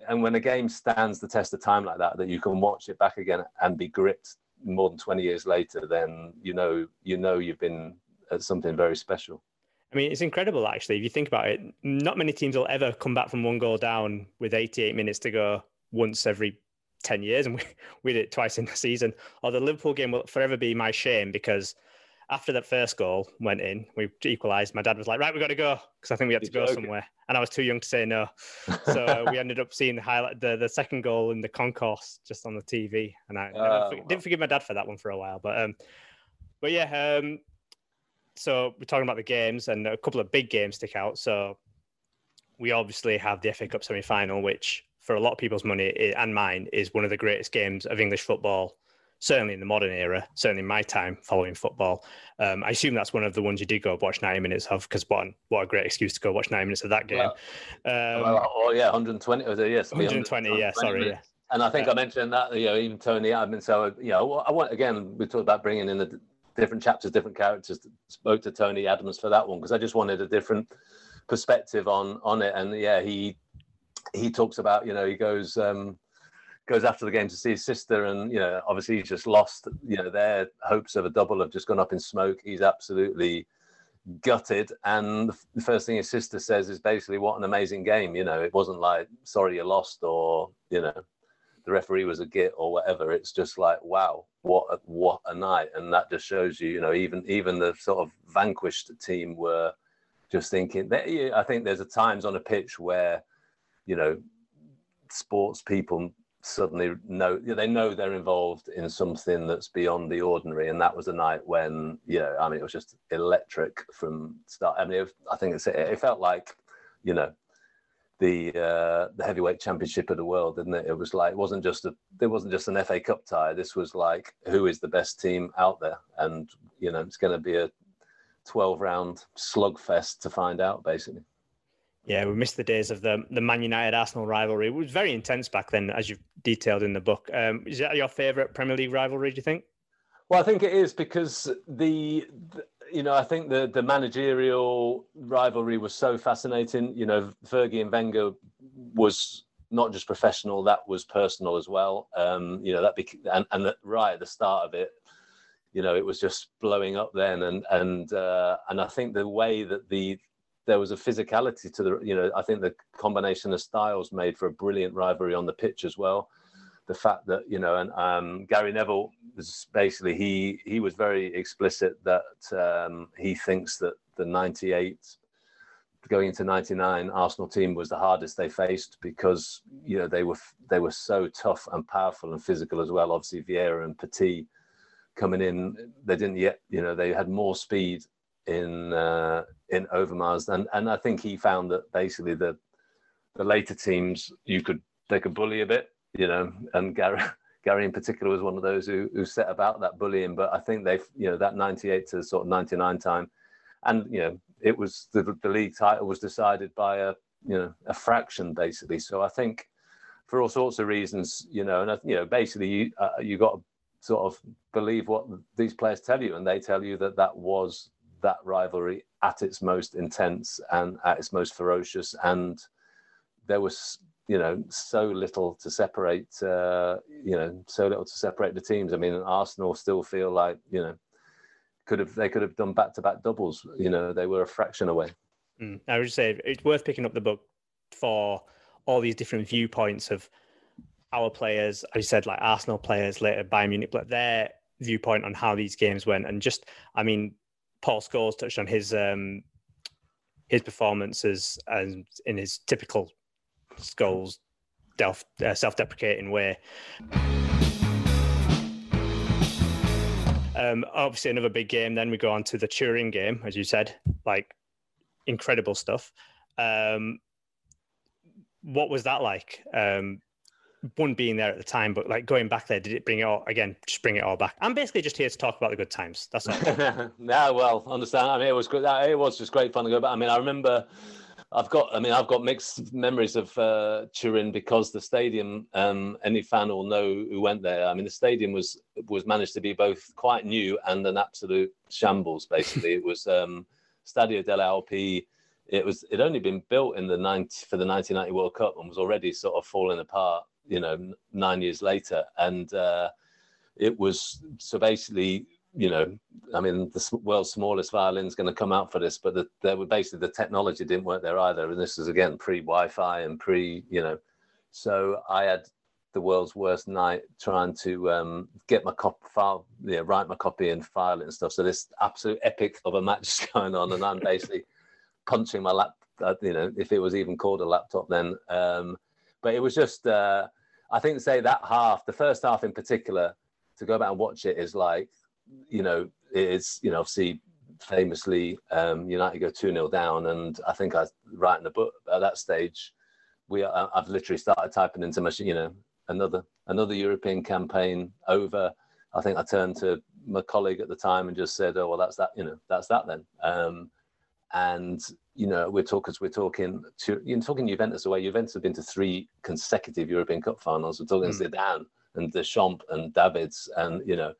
And when a game stands the test of time like that, that you can watch it back again and be gripped more than 20 years later, then you know, you know, you've been at something very special. I mean, it's incredible actually. If you think about it, not many teams will ever come back from one goal down with 88 minutes to go once every 10 years, and we, we did it twice in the season. Or the Liverpool game will forever be my shame because after that first goal went in, we equalised. My dad was like, "Right, we got to go," because I think we had to You're go joking. somewhere, and I was too young to say no. So uh, we ended up seeing the highlight, the, the second goal in the concourse just on the TV, and I, I Oh, didn't forgive my dad for that one for a while. But um, but yeah, um, so we're talking about the games, and a couple of big games stick out. So we obviously have the FA Cup semi-final, which for a lot of people's money and mine is one of the greatest games of English football. Certainly in the modern era, certainly in my time following football. Um, I assume that's one of the ones you did go watch 90 minutes of, because what, what a great excuse to go watch 90 minutes of that game. Well, um, well, oh yeah, 120. Oh, yes, it? Yes, be 120, yeah, sorry, yeah. And I think Yeah. I mentioned that, you know, even Tony Adams. So, you know, I want, again, we talked about bringing in the different chapters, different characters. Spoke to Tony Adams for that one because I just wanted a different perspective on on it. And yeah, he he talks about, you know, he goes um, goes after the game to see his sister, and you know, obviously he's just lost. You know, their hopes of a double have just gone up in smoke. He's absolutely gutted and the first thing his sister says is basically what an amazing game you know it wasn't like sorry you lost or you know the referee was a git or whatever it's just like wow what a, what a night and that just shows you you know even even the sort of vanquished team were just thinking that i think there's a times on a pitch where you know sports people suddenly know they know they're involved in something that's beyond the ordinary. And that was a night when you know i mean it was just electric from start. I mean it, i think it's, it felt like you know the uh, the heavyweight championship of the world didn't it? It was like it wasn't just a there wasn't just an fa cup tie. This was like who is the best team out there? And you know it's going to be a 12 round slugfest to find out basically yeah, we missed the days of the the Man United Arsenal rivalry. It was very intense back then, as you've detailed in the book. Um, is that your favourite Premier League rivalry? Do you think? Well, I think it is because the, the, you know I think the the managerial rivalry was so fascinating. You know, Fergie and Wenger was not just professional; that was personal as well. Um, you know that became, and and right at the start of it, you know, it was just blowing up then, and and uh, and I think the way that the there was a physicality to the you know i think the combination of styles made for a brilliant rivalry on the pitch as well. The fact that you know and um, gary neville was basically he he was very explicit that um, he thinks that the 98 going into 99 arsenal team was the hardest they faced because you know they were they were so tough and powerful and physical as well. Obviously vieira and petit coming in they didn't yet you know they had more speed in uh, in Overmars, and and I think he found that basically the the later teams you could they could bully a bit, you know, and Gary Gary in particular was one of those who who set about that bullying. But I think they've you know that '98 to sort of '99 time, and you know it was the the league title was decided by a you know a fraction basically. So I think for all sorts of reasons, you know, and you know basically you uh, you got to sort of believe what these players tell you, and they tell you that that was that rivalry at its most intense and at its most ferocious. And there was, you know, so little to separate, uh, you know, so little to separate the teams. I mean, Arsenal still feel like, you know, could have they could have done back to back doubles. You know, they were a fraction away. Mm. I would say it's worth picking up the book for all these different viewpoints of our players. As you said, like Arsenal players, later Bayern Munich, but their viewpoint on how these games went, and just, I mean, Paul Scholes touched on his um, his performances and in his typical Scholes uh, self-deprecating way. Um, obviously, another big game. Then we go on to the Turin game, as you said, like incredible stuff. Um, what was that like? Um, one being there at the time, but like going back there, did it bring it all again? Just bring it all back. I'm basically just here to talk about the good times. That's all. yeah, well, understand. I mean, it was good. It was just great fun to go back. I mean, I remember. I've got, I mean, I've got mixed memories of uh, Turin because the stadium. Um, any fan will know who went there. I mean, the stadium was was managed to be both quite new and an absolute shambles. Basically, it was um, Stadio delle Alpi. It was it only been built in the 90 for the 1990 World Cup and was already sort of falling apart you know, nine years later. And uh, it was so basically, you know, I mean, the world's smallest violin is going to come out for this, but the, there were basically the technology didn't work there either. And this is again pre Wi Fi and pre, you know, so I had the world's worst night trying to um, get my copy, file, yeah, write my copy and file it and stuff. So this absolute epic of a match is going on, and I'm basically punching my lap. Uh, you know, if it was even called a laptop then. Um, but it was just, uh, I think, say that half, the first half in particular, to go back and watch it is like, you know, it's, you know, obviously famously um, United go 2 0 down. And I think I write in the book at that stage, we I've literally started typing into my, you know, another another European campaign over. I think I turned to my colleague at the time and just said, "Oh well, that's that. You know, that's that then." Um, and you know, we're talking, we're talking to, you're talking Juventus away. Juventus have been to three consecutive European Cup finals. We're talking mm. Zidane and Deschamps and Davids and, you know,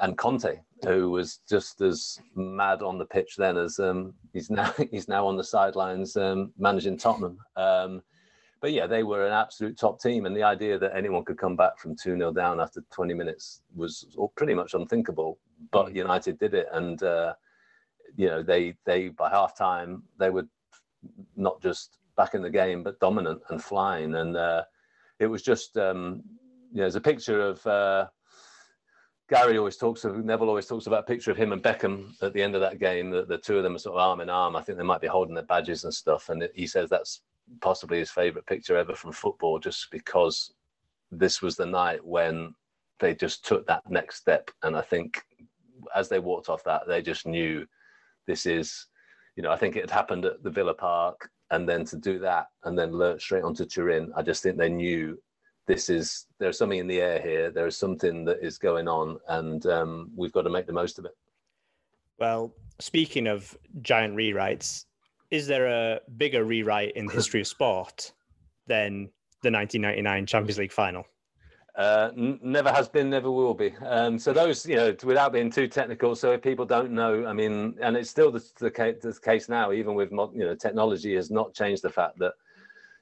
and Conte, who was just as mad on the pitch then as um, he's now he's now on the sidelines um, managing Tottenham. Um, but yeah, they were an absolute top team, and the idea that anyone could come back from two 0 down after 20 minutes was pretty much unthinkable. But mm. United did it, and uh, you know, they they by half time they were not just back in the game but dominant and flying, and uh, it was just um, you know, there's a picture of. Uh, Gary always talks of Neville always talks about a picture of him and Beckham at the end of that game. That the two of them are sort of arm in arm. I think they might be holding their badges and stuff. And he says that's possibly his favourite picture ever from football, just because this was the night when they just took that next step. And I think as they walked off that, they just knew this is, you know, I think it had happened at the Villa Park, and then to do that and then lurch straight onto Turin, I just think they knew this is there's something in the air here. There is something that is going on, and um, we've got to make the most of it. Well, speaking of giant rewrites, is there a bigger rewrite in the history of sport than the 1999 Champions League final? Uh, n- never has been, never will be. Um, so those, you know, without being too technical, so if people don't know, I mean, and it's still the, the, case, the case now, even with you know, technology has not changed the fact that,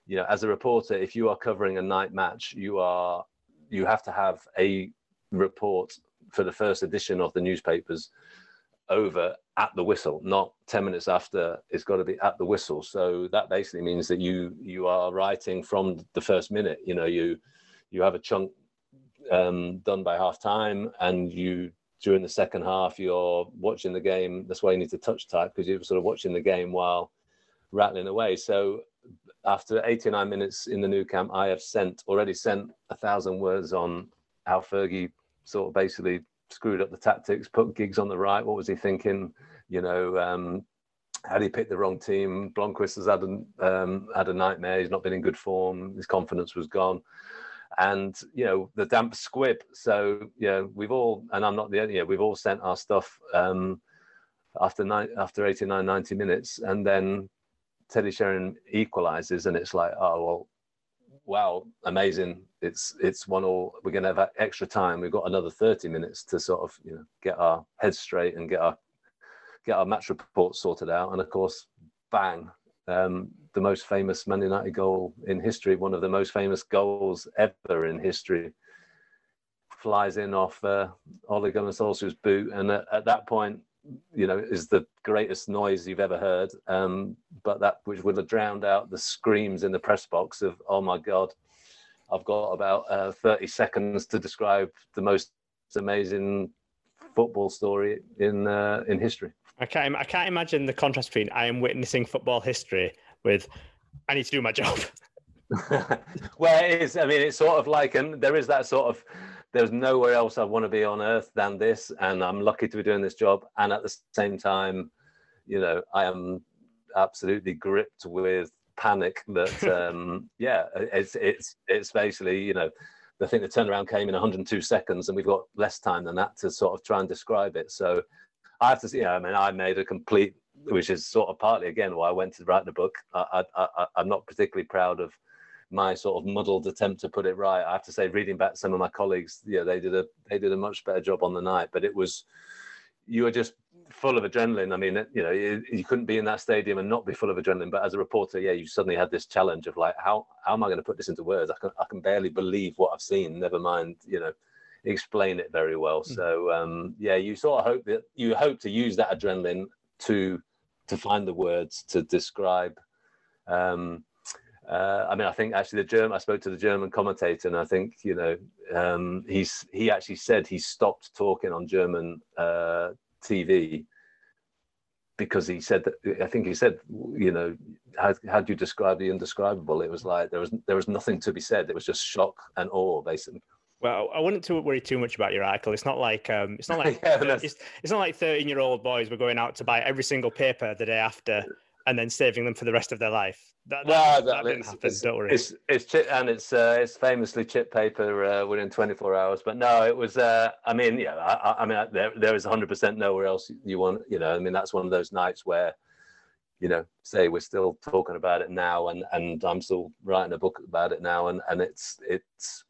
you know, as a reporter, if you are covering a night match, you are you have to have a report for the first edition of the newspapers over at the whistle, not 10 minutes after. It's got to be at the whistle. So that basically means that you you are writing from the first minute. You know, you you have a chunk um, done by half time, and you during the second half you're watching the game. That's why you need to touch type because you're sort of watching the game while rattling away. So after 89 minutes in the Nou Camp, I have sent already sent a thousand words on how Fergie sort of basically screwed up the tactics, put Giggs on the right. What was he thinking? You know, um, had he picked the wrong team? Blomqvist has had a, um, had a nightmare. He's not been in good form. His confidence was gone. And you know the damp squib. So yeah, we've all, and I'm not the only. Yeah, we've all sent our stuff um, after nine, after 89, 90 minutes, and then Teddy Sheringham equalizes, and it's like, oh well, wow, amazing. It's it's one all. We're going to have extra time. We've got another thirty minutes to sort of you know get our heads straight and get our get our match report sorted out. And of course, bang, um, the most famous Man United goal in history, one of the most famous goals ever in history, flies in off uh, Ole Gunnar Solskjaer's boot, and at, at that point, you know, is the greatest noise you've ever heard. Um, but that which would have drowned out the screams in the press box of, "Oh my God, I've got about uh, 30 seconds to describe the most amazing football story in uh, in history." I can't. I can't imagine the contrast between I am witnessing football history with I need to do my job. well, it is. I mean, it's sort of like, and there is that sort of there's nowhere else I want to be on earth than this, and I'm lucky to be doing this job. And at the same time, you know, I am absolutely gripped with panic that, um, yeah, it's it's it's basically, you know, I think the turnaround came in 102 seconds, and we've got less time than that to sort of try and describe it. So I have to, know, I mean, I made a complete, which is sort of partly again why I went to write the book. I, I, I I'm not particularly proud of my sort of muddled attempt to put it right. I have to say, reading back some of my colleagues, yeah, they did a they did a much better job on the night. But it was you were just full of adrenaline. I mean, you know, you, you, couldn't be in that stadium and not be full of adrenaline. But as a reporter, yeah, you suddenly had this challenge of like, how how am I going to put this into words? I can I can barely believe what I've seen. Never mind, you know, explain it very well. Mm-hmm. So um, yeah, you sort of hope that you hope to use that adrenaline to to find the words to describe. Um, uh, I mean, I think actually the German. I spoke to the German commentator, and I think you know um, he's he actually said he stopped talking on German uh, TV because he said that I think he said you know how how do you describe the indescribable? It was like there was there was nothing to be said. It was just shock and awe, basically. Well, I wouldn't worry too much about your article. It's not like um, it's not like yeah, it's, it's not like thirteen year old boys were going out to buy every single paper the day after and then saving them for the rest of their life. That, that, that didn't happen. It's, don't worry. It's it's chip, and it's uh, it's famously chip paper uh, within 24 hours. But no, it was. Uh, I mean, yeah. I, I mean, there there is 100 percent nowhere else you want. You know, I mean, that's one of those nights where, you know, say we're still talking about it now, and and I'm still writing a book about it now, and and it's it's.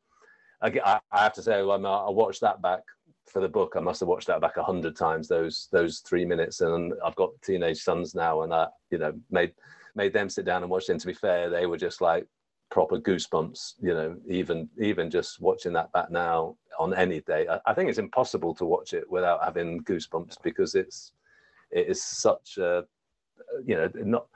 I, I have to say, I, watched that back for the book, I must have watched that back a hundred times. Those those three minutes, and I've got teenage sons now, and I you know made made them sit down and watch. And to be fair, they were just like proper goosebumps. You know, even even just watching that back now on any day, I, I think it's impossible to watch it without having goosebumps because it's it is such a you know not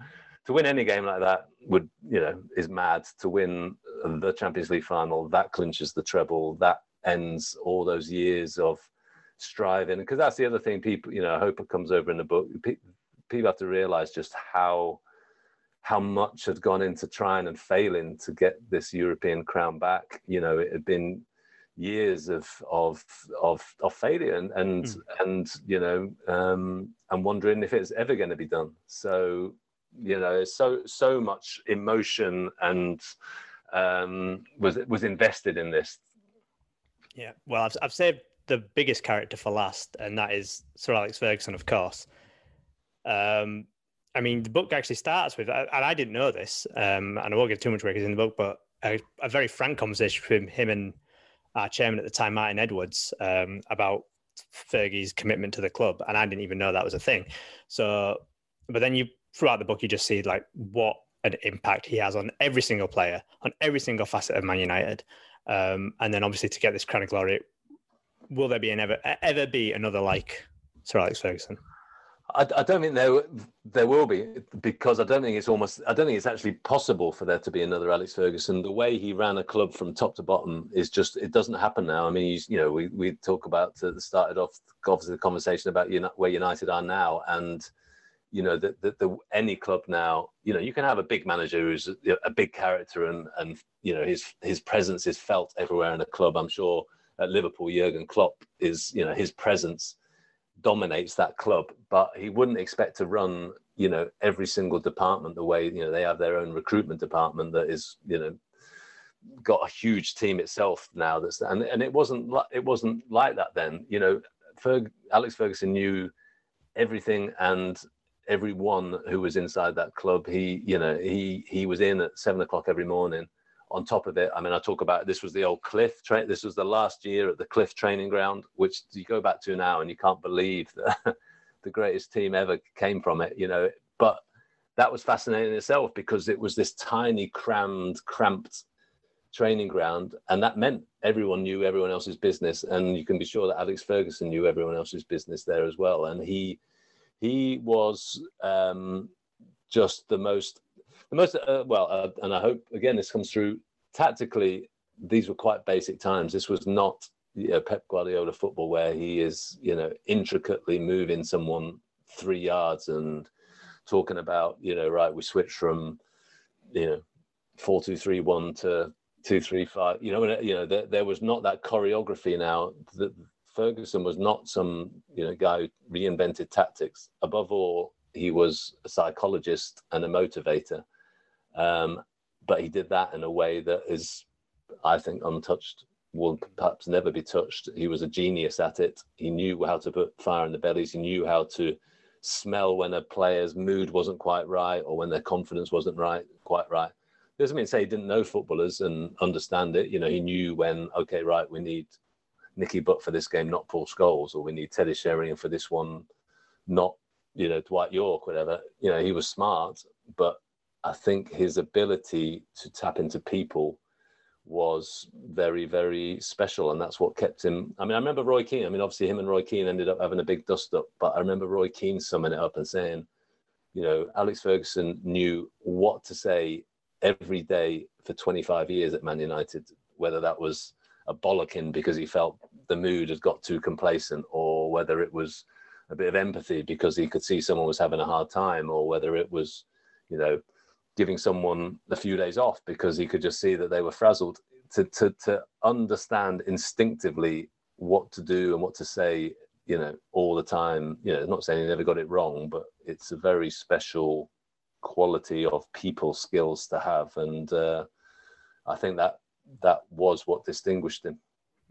to win any game like that would you know is mad to win the champions league final that clinches the treble that ends all those years of striving because that's the other thing people you know i hope it comes over in the book people have to realize just how how much had gone into trying and failing to get this European crown back. You know, it had been years of of of, of failure and and mm. and you know um, and wondering if it's ever going to be done. So you know, so so much emotion and um, was was invested in this. Yeah, well, I've I've saved the biggest character for last, and that is Sir Alex Ferguson, of course. Um, I mean, the book actually starts with, and I didn't know this, um, and I won't give too much away in the book, but a, a, very frank conversation between him and our chairman at the time, Martin Edwards, um, about Fergie's commitment to the club, and I didn't even know that was a thing. So, but then you throughout the book, you just see like what an impact he has on every single player, on every single facet of Man United, um, and then obviously to get this crown of glory, will there be an ever ever be another like Sir Alex Ferguson? I, I, don't think there there will be because I don't think it's almost I don't think it's actually possible for there to be another Alex Ferguson. The way he ran a club from top to bottom is just it doesn't happen now. I mean, you, you know, we we talk about uh, started off obviously the conversation about where United are now, and you know that the, the, any club now, you know, you can have a big manager who's a, big character and and you know his his presence is felt everywhere in a club. I'm sure at Liverpool, Jurgen Klopp is you know his presence dominates that club, but he wouldn't expect to run, you know, every single department the way, you know, they have their own recruitment department that is, you know, got a huge team itself now that's and, and it wasn't it wasn't like that then you know Ferg, alex ferguson knew everything and everyone who was inside that club he you know he he was in at seven o'clock every morning on top of it, I mean, I talk about this was the old Cliff. This was the last year at the Cliff training ground, which you go back to now and you can't believe that the greatest team ever came from it, you know. But that was fascinating in itself because it was this tiny, crammed, cramped training ground, and that meant everyone knew everyone else's business, and you can be sure that Alex Ferguson knew everyone else's business there as well, and he he was um, just the most the most uh, well, uh, and I hope again this comes through tactically. These were quite basic times. This was not you know, Pep Guardiola football where he is you know intricately moving someone three yards and talking about you know right we switch from you know four two three one to two three five. You know you know there, there was not that choreography now. that Ferguson was not some you know guy who reinvented tactics. Above all, he was a psychologist and a motivator. Um, but he did that in a way that is, I think, untouched, will perhaps never be touched. He was a genius at it. He knew how to put fire in the bellies. He knew how to smell when a player's mood wasn't quite right or when their confidence wasn't right, quite right. Doesn't mean to say he didn't know footballers and understand it. You know, he knew when, okay, right, we need Nicky Butt for this game, not Paul Scholes, or we need Teddy Sheringham for this one, not, you know, Dwight Yorke, whatever. You know, he was smart, but I think his ability to tap into people was very, very special. And that's what kept him. I mean, I remember Roy Keane. I mean, obviously, him and Roy Keane ended up having a big dust up, but I remember Roy Keane summing it up and saying, you know, Alex Ferguson knew what to say every day for 25 years at Man United, whether that was a bollocking because he felt the mood had got too complacent, or whether it was a bit of empathy because he could see someone was having a hard time, or whether it was, you know, giving someone a few days off because he could just see that they were frazzled. To, to, to understand instinctively what to do and what to say, you know, all the time. You know, not saying he never got it wrong, but it's a very special quality of people skills to have, and uh, I think that that was what distinguished him.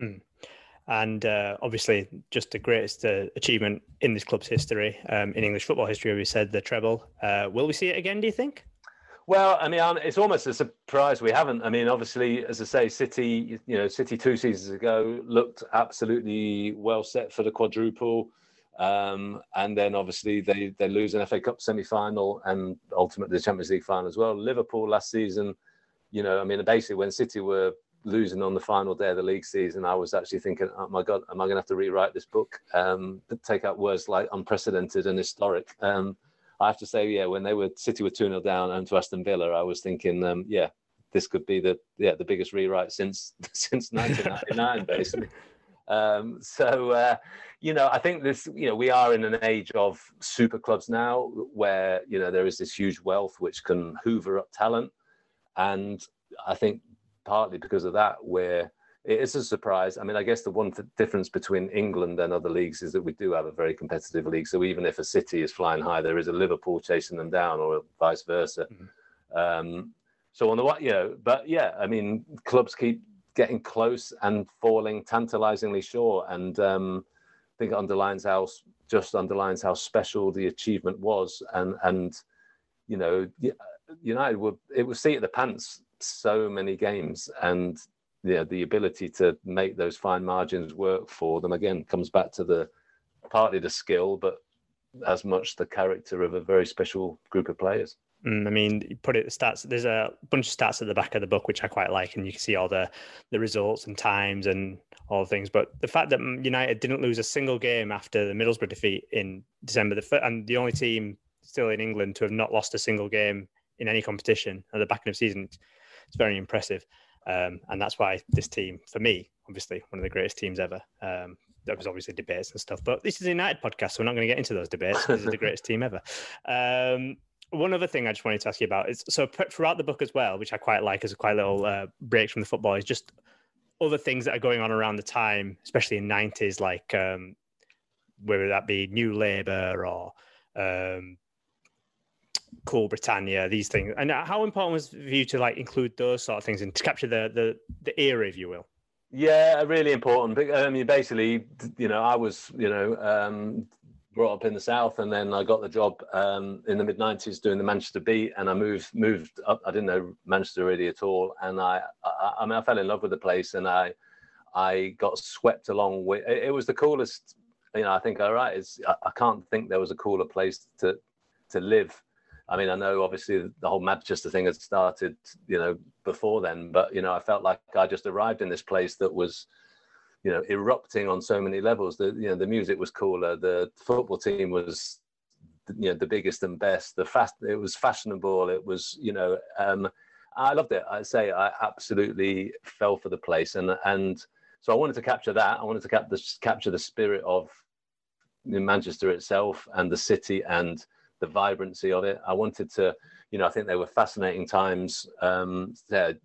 Mm. And uh, obviously, just the greatest uh, achievement in this club's history, um, in English football history, we said the treble. Uh, will we see it again? Do you think? Well, I mean, it's almost a surprise we haven't. I mean, obviously, as I say, City, you know, City two seasons ago looked absolutely well set for the quadruple, um, and then obviously they they lose an FA Cup semi final and ultimately the Champions League final as well. Liverpool last season, you know, I mean, basically when City were losing on the final day of the league season, I was actually thinking, oh my God, am I going to have to rewrite this book? Um, take out words like unprecedented and historic. Um, I have to say, yeah, when they were City were two 0 down and to Aston Villa, I was thinking, um, yeah, this could be the yeah the biggest rewrite since since 1999, basically. Um, so, uh, you know, I think this, you know, we are in an age of super clubs now where, you know, there is this huge wealth which can hoover up talent. And I think partly because of that, we're, it is a surprise. I mean, I guess the one th- difference between England and other leagues is that we do have a very competitive league. So even if a city is flying high, there is a Liverpool chasing them down, or vice versa. Mm-hmm. Um, so on the what, you know, but yeah, I mean, clubs keep getting close and falling tantalizingly short, and um, I think it underlines how just underlines how special the achievement was, and and you know, United would it was seat of the pants so many games, and yeah, the ability to make those fine margins work for them again comes back to the partly the skill, but as much the character of a very special group of players. Mm, I mean, you put it the stats. There's a bunch of stats at the back of the book which I quite like, and you can see all the the results and times and all things. But the fact that United didn't lose a single game after the Middlesbrough defeat in December, the and the only team still in England to have not lost a single game in any competition at the back end of the season, it's very impressive. Um, and that's why this team, for me, obviously one of the greatest teams ever. Um, there was obviously debates and stuff, but this is a United podcast, so we're not going to get into those debates. This is the greatest team ever. Um, one other thing I just wanted to ask you about is so throughout the book as well, which I quite like as a quite little uh, breaks from the football, is just other things that are going on around the time, especially in nineties, like um, whether that be New Labour or um, Cool Britannia, these things. And how important was for you to like include those sort of things and to capture the the, the era, if you will? Yeah, really important. I mean, basically, you know, I was, you know, um, brought up in the south, and then I got the job um, in the mid '90s doing the Manchester Beat, and I moved moved up. I didn't know Manchester really at all, and I, I, I mean, I fell in love with the place, and I I got swept along with. It, it was the coolest. You know, I think all right. It's I, I can't think there was a cooler place to to live I mean, I know obviously the whole Manchester thing had started, you know, before then, but you know, I felt like I just arrived in this place that was, you know, erupting on so many levels. The you know, the music was cooler, the football team was, you know, the biggest and best. The fast, it was fashionable. It was, you know, um, I loved it. I say I absolutely fell for the place, and and so I wanted to capture that. I wanted to cap the, capture the spirit of Manchester itself and the city and the vibrancy of it. I wanted to, you know, I think they were fascinating times. Um, there,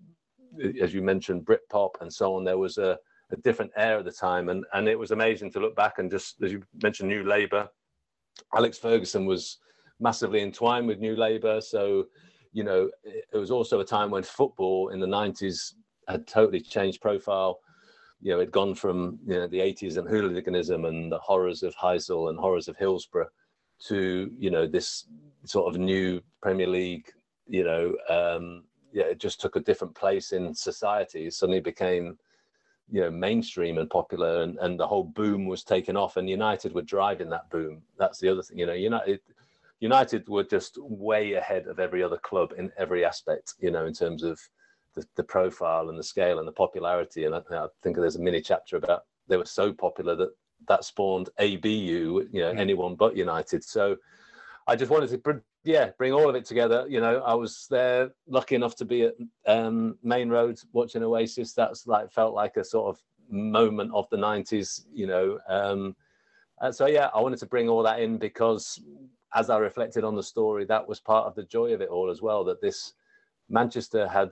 as you mentioned, Britpop and so on. There was a, a different air at the time, and and it was amazing to look back and just as you mentioned, New Labour. Alex Ferguson was massively entwined with New Labour, so you know it was also a time when football in the 90s had totally changed profile you know, it'd gone from you know the 80s and hooliganism and the horrors of Heysel and horrors of Hillsborough to you know this sort of new Premier League. You know, um, yeah, it just took a different place in society. It suddenly became you know mainstream and popular, and, and the whole boom was taken off. And United were driving that boom. That's the other thing. You know, United. United were just way ahead of every other club in every aspect, you know, in terms of the, the profile and the scale and the popularity. And I, I, think there's a mini chapter about they were so popular that that spawned ABU, you know, mm. anyone but United. So I just wanted to, yeah, bring all of it together. You know, I was there, lucky enough to be at um, Maine Road watching Oasis. That's like felt like a sort of moment of the '90s. You know, um, so yeah, I wanted to bring all that in because as I reflected on the story, that was part of the joy of it all as well. That this Manchester had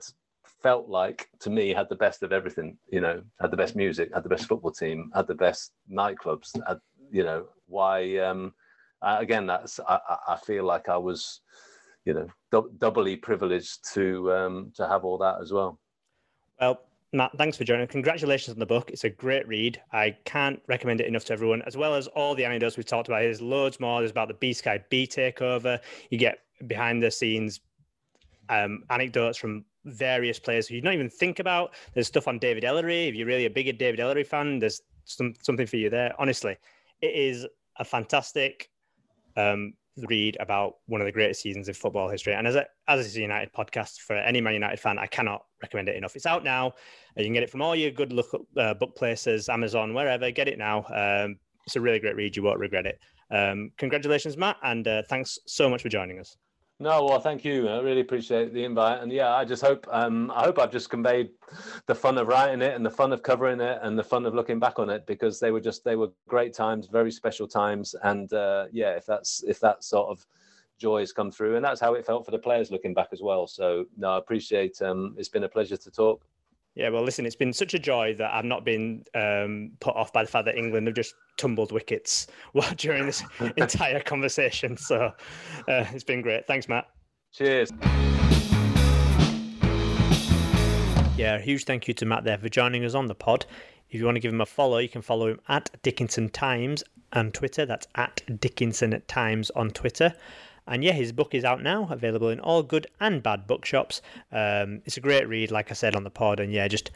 felt like to me had the best of everything you know had the best music had the best football team had the best nightclubs had, you know why um again that's I, I feel like i was you know doubly privileged to um to have all that as well well Matt, thanks for joining. Congratulations on the book. It's a great read. I can't recommend it enough to everyone, as well as all the anecdotes we've talked about. There's loads more. There's about the B Sky B takeover. You get behind the scenes um, anecdotes from various players who you don't even think about. There's stuff on David Elleray. If you're really a bigger David Elleray fan, there's some something for you there. Honestly, it is a fantastic um, read about one of the greatest seasons of football history. And as a as a United podcast for any Man United fan, I cannot recommend it enough. It's out now. You can get it from all your good look uh, book places, Amazon, wherever. Get it now. Um, it's a really great read. You won't regret it. Um, congratulations, Matt, and uh, thanks so much for joining us. No, well, thank you. I really appreciate the invite, and yeah, I just hope um, I hope I've just conveyed the fun of writing it and the fun of covering it and the fun of looking back on it because they were just they were great times, very special times, and uh, yeah, if that's if that sort of joy has come through, and that's how it felt for the players looking back as well. So no, I appreciate. Um, it's been a pleasure to talk. Yeah, well, listen, it's been such a joy that I've not been um, put off by the fact that England have just tumbled wickets during this entire conversation. So uh, it's been great. Thanks, Matt. Cheers. Yeah, a huge thank you to Matt there for joining us on the pod. If you want to give him a follow, you can follow him at Dickinson Times on Twitter. That's at Dickinson Times on Twitter. And yeah, his book is out now, available in all good and bad bookshops. Um, it's a great read, like I said on the pod, and yeah, just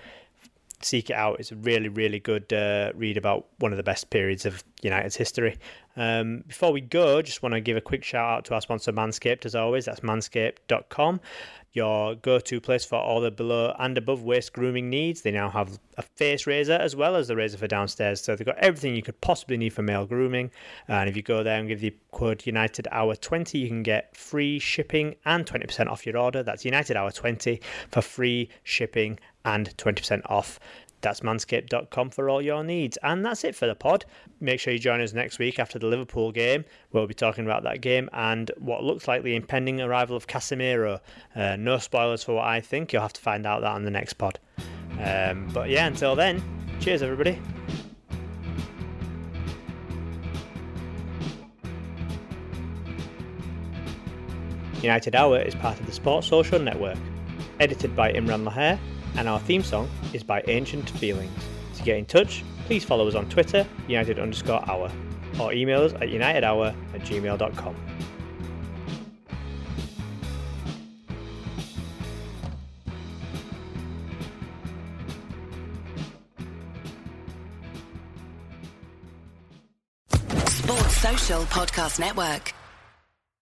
seek it out. It's a really, really good uh, read about one of the best periods of United's history. Um, before we go, just want to give a quick shout out to our sponsor Manscaped, as always. That's manscaped.com your go to place for all the below and above waist grooming needs. They now have a face razor as well as the razor for downstairs. So they've got everything you could possibly need for male grooming. And if you go there and give the code United Hour 20, you can get free shipping and 20% off your order. That's United Hour 20 for free shipping and 20% off. That's manscaped.com for all your needs. And that's it for the pod. Make sure you join us next week after the Liverpool game. We'll be talking about that game and what looks like the impending arrival of Casemiro. Uh, no spoilers for what I think. You'll have to find out that on the next pod. Um, but yeah, until then, cheers, everybody. United Hour is part of the Sports Social Network, edited by Imran Laher and our theme song is by Ancient Feelings. To get in touch, please follow us on Twitter, United underscore hour, or email us at unitedhour at gmail.com. Sports Social Podcast Network.